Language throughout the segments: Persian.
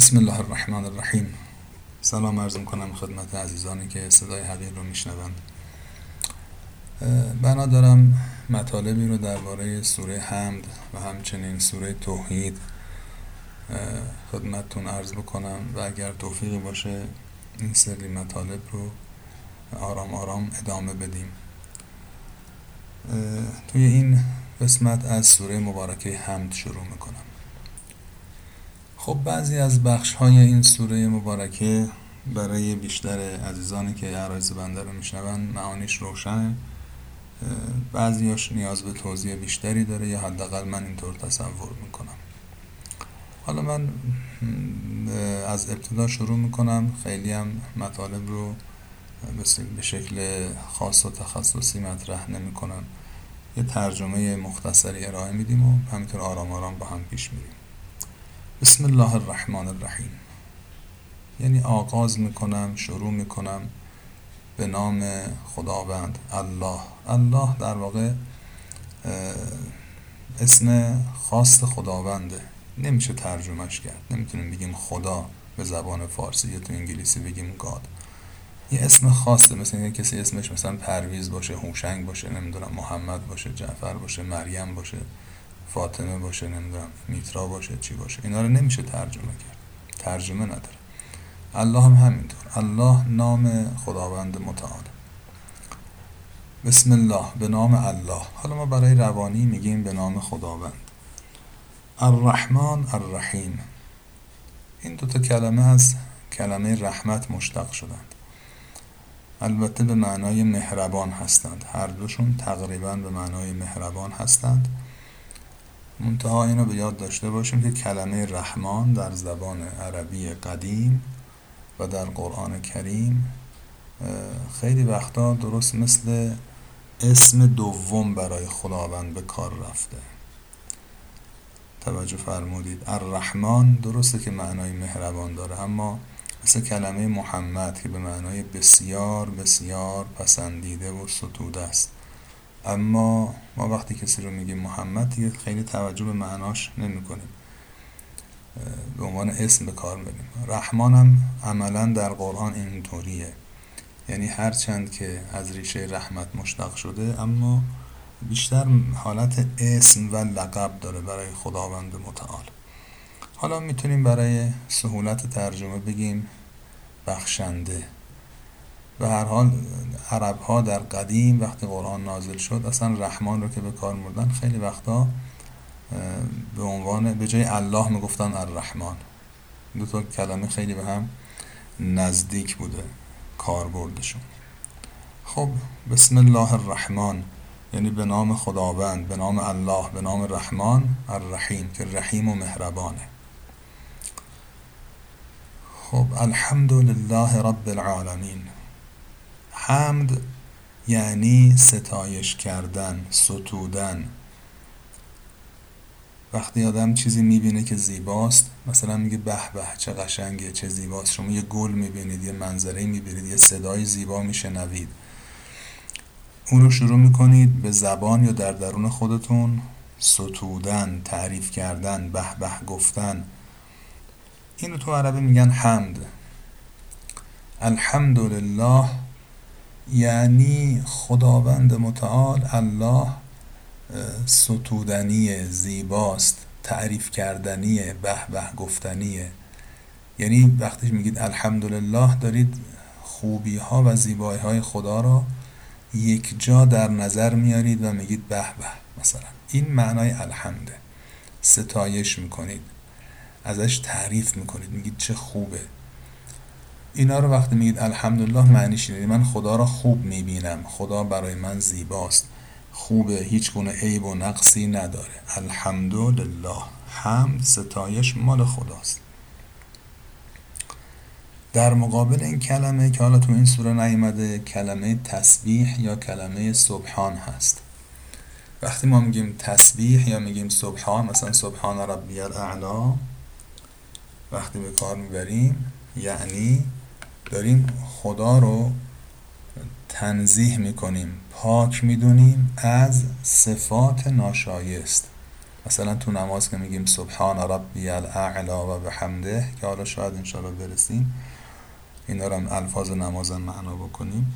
بسم الله الرحمن الرحیم. سلام عرض کنم خدمت عزیزانی که صدای حقیر رو میشنوند. بنا دارم مطالبی رو درباره سوره حمد و همچنین سوره توحید خدمتتون عرض بکنم و اگر توفیقی باشه این سری مطالب رو آرام آرام ادامه بدیم. توی این قسمت از سوره مبارکه حمد شروع می‌کنم. خب بعضی از بخش های این سوره مبارکه برای بیشتر عزیزانی که عرایز بنده رو میشنون معانیش روشنه. بعضیاش نیاز به توضیح بیشتری داره یا حداقل من اینطور تصور می‌کنم. حالا من از ابتدا شروع می‌کنم. خیلی هم مطالب رو به شکل خاص و تخصصی مطرح نمی‌کنم. یه ترجمه مختصری ارائه میدیم و همینطور آرام آرام با هم پیش میریم. بسم الله الرحمن الرحیم یعنی آغاز می‌کنم شروع می‌کنم به نام خداوند الله. الله در واقع اسم خاص خداونده. نمیشه ترجمهش کرد. نمی‌تونیم بگیم خدا به زبان فارسی یا تو انگلیسی بگیم گاد. یه اسم خاصه مثل یه کسی اسمش مثلا پرویز باشه هوشنگ باشه نمی‌دونم محمد باشه جعفر باشه مریم باشه. فاطمه باشه نمی‌دونم میترا باشه چی باشه. اینا رو نمیشه ترجمه کرد. ترجمه نداره. الله هم همینطور. الله نام خداوند متعال. بسم الله به نام الله. حالا ما برای روانی میگیم به نام خداوند. الرحمن الرحیم. این دوتا کلمه از کلمه رحمت مشتق شدند. البته به معنای مهربان هستند. هر دوشون تقریبا به معنای مهربان هستند. منتها اینو به یاد داشته باشیم که کلمه رحمان در زبان عربی قدیم و در قرآن کریم خیلی وقتا درست مثل اسم دوم برای خداوند به کار رفته. توجه فرمودید. الرحمن درسته که معنای مهربان داره اما مثل کلمه محمد که به معنای بسیار بسیار پسندیده و ستوده است. اما ما وقتی کسی رو میگیم محمد دیگه خیلی توجه به معناش نمی کنیم به عنوان اسم به کار بریم رحمان هم عملا در قرآن اینطوریه. یعنی هرچند که از ریشه رحمت مشتق شده اما بیشتر حالت اسم و لقب داره برای خداوند متعال. حالا می‌تونیم برای سهولت ترجمه بگیم بخشنده. به هر حال عرب ها در قدیم وقتی قرآن نازل شد اصلا رحمان رو که به کار مردن خیلی وقتا به عنوان به جای الله می‌گفتن الرحمن. دو تا کلمه خیلی به هم نزدیک بوده کاربردشون. خب بسم الله الرحمن یعنی به نام خداوند به نام الله به نام رحمان الرحیم که رحیم و مهربانه. خب الحمد لله رب العالمین. حمد یعنی ستایش کردن ستودن. وقتی آدم چیزی می‌بینه که زیباست مثلا میگه به به چه قشنگه چه زیباست. شما یه گل می‌بینید یه منظره می‌بینید یه صدای زیبا میشنوید. اون رو شروع می‌کنید به زبان یا در درون خودتون. ستودن تعریف کردن به به گفتن. اینو تو عربی میگن حمد. الحمدلله یعنی خداوند متعال الله ستودنی زیباست تعریف کردنی به به گفتنیه یعنی وقتی میگید الحمدلله دارید خوبی ها و زیبایی های خدا را یک جا در نظر میارید و میگید به به. مثلا این معنای الحمده ستایش می‌کنید. ازش تعریف می‌کنید. میگید چه خوبه. اینا رو وقتی میگید الحمدلله معنیش اینه من خدا را خوب می‌بینم. خدا برای من زیباست. خوبه هیچ گونه عیب و نقصی نداره. الحمدلله. حمد ستایش مال خداست. در مقابل این کلمه که حالا تو این سوره نیومده کلمه تسبیح یا کلمه سبحان هست. وقتی ما میگیم تسبیح یا میگیم سبحان مثلا سبحان ربی الاعلا وقتی به کار می‌بریم یعنی داریم خدا رو تنزیح می‌کنیم. پاک می‌دونیم از صفات ناشایست. مثلا تو نماز که میگیم سبحان ربی الاعلا و به حمده که حالا شاید انشاءالله برسیم. اینا رو هم الفاظ نمازم معنا بکنیم.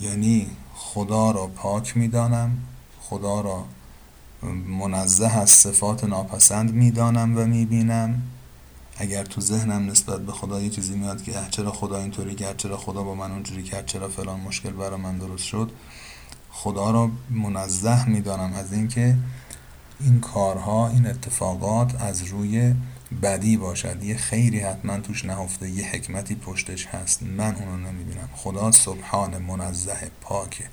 یعنی خدا را پاک می‌دانم خدا را منزه از صفات ناپسند می‌دانم و می‌بینم. اگر تو ذهنم نسبت به خدا یه چیزی میاد که چرا خدا اینطوری کرد؟ چرا خدا با من اونجوری کرد؟ چرا فلان مشکل برا من درست شد؟ خدا را منزه می‌دانم از اینکه این کارها این اتفاقات از روی بدی باشد. یه خیری حتما توش نهفته یه حکمتی پشتش هست. من اونو نمی‌بینم. خدا سبحان منزه پاکه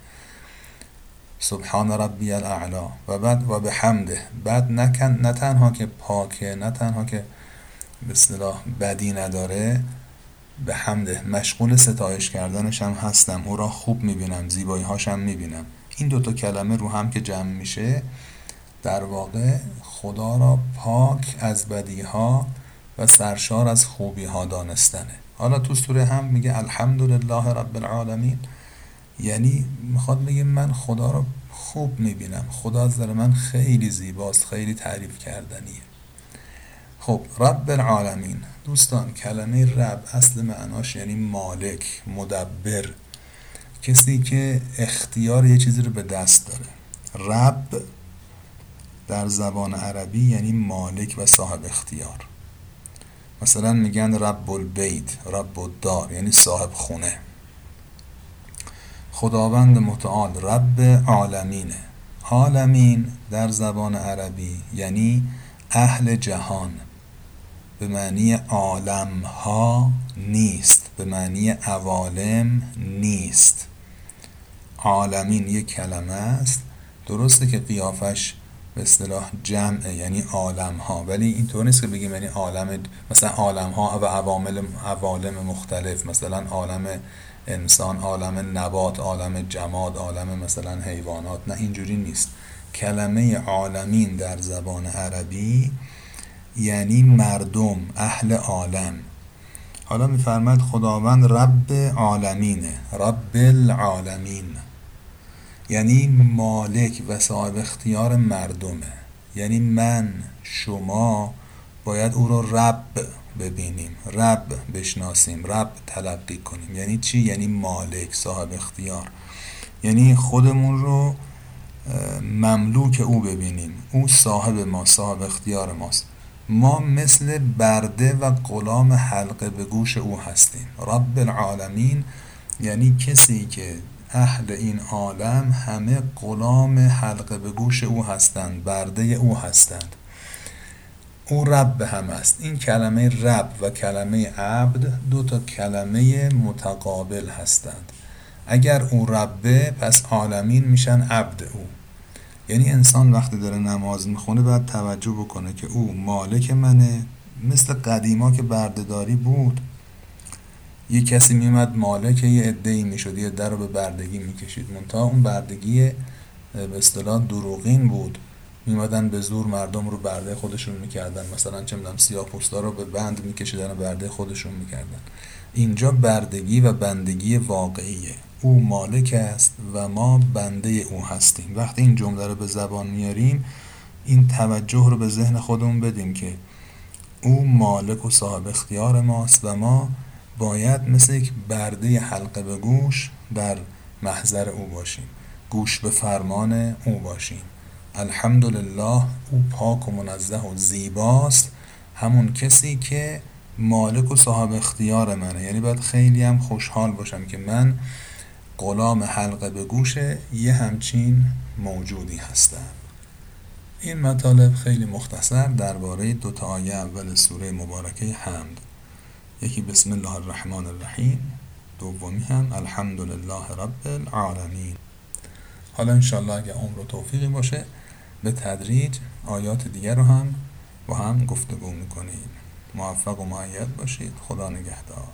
سبحان ربی الاعلا. و بعد و به حمده بعد نه تنها که پاکه نه تنها که به بدی نداره به حمده مشغول ستایش کردنش هم هستم. او را خوب می‌بینم زیبایی هاشم می‌بینم. این دوتا کلمه رو هم که جمع میشه در واقع خدا را پاک از بدی ها و سرشار از خوبی ها دانستنه. حالا تو سوره هم میگه الحمدلله رب العالمین. یعنی می‌خواد بگه من خدا را خوب می‌بینم. خدا از در من خیلی زیباست خیلی تعریف کردنیه. خب رب العالمین. دوستان کلمه رب اصل معناش یعنی مالک مدبر. کسی که اختیار یه چیزی رو به دست داره. رب در زبان عربی یعنی مالک و صاحب اختیار. مثلا میگن رب البیت رب الدار یعنی صاحب خونه. خداوند متعال رب عالمینه عالمین در زبان عربی یعنی اهل جهان. به معنی عالم ها نیست به معنی عوالم نیست. عالمین یک کلمه است. درسته که قیافش به اصطلاح جمعه یعنی عالم ها ولی اینطور نیست که بگیم یعنی عالم مثلا عالم ها و عوامل عوالم مختلف. مثلا عالم انسان عالم نبات عالم جماد عالم مثلا حیوانات. نه اینجوری نیست. کلمه عالمین در زبان عربی یعنی مردم اهل عالم. حالا میفرماد خداوند رب عالمینه رب العالمین. یعنی مالک و صاحب اختیار مردمه. یعنی من شما باید او رو رب ببینیم رب بشناسیم رب تلقی کنیم. یعنی چی؟ یعنی مالک صاحب اختیار. یعنی خودمون رو مملوک او ببینیم. او صاحب ما صاحب اختیار ماست. ما مثل برده و غلام حلقه به گوش او هستیم. رب العالمین یعنی کسی که اهل این عالم همه غلام حلقه به گوش او هستند برده او هستند. او رب هم است. این کلمه رب و کلمه عبد دو تا کلمه متقابل هستند. اگر او ربه پس عالمین میشن عبد او. یعنی انسان وقتی داره نماز می‌خونه باید توجه بکنه که او مالک منه مثل قدیما که بردهداری بود. یه کسی میمد مالک یه ادهی می‌شد یه در رو به بردگی می‌کشید. منتها اون بردگی به اصطلاح دروغین بود. میمدن به زور مردم رو برده خودشون می‌کردن. مثلا چه می‌دونم سیاه پوستا رو به بند میکشیدن و برده خودشون می‌کردن. اینجا بردگی و بندگی واقعیه. او مالک است و ما بنده او هستیم. وقتی این جمله رو به زبان میاریم این توجه رو به ذهن خودمون بدیم که او مالک و صاحب اختیار ماست و ما باید مثل یک برده حلقه به گوش در محضر او باشیم گوش به فرمان او باشیم. الحمدلله او پاک و منزه و زیباست همون کسی که مالک و صاحب اختیار منه. یعنی باید خیلی هم خوشحال باشم که من غلام حلقه به گوش یه همچین موجودی هستم این مطالب خیلی مختصر درباره دو تا آیه اول سوره مبارکه حمد. یکی بسم الله الرحمن الرحیم دومی هم الحمدلله رب العالمین. حالا انشالله اگه عمر و توفیقی باشه به تدریج آیات دیگر رو هم با هم گفتگو می‌کنیم. موفق و معید باشید. خدا نگهدار.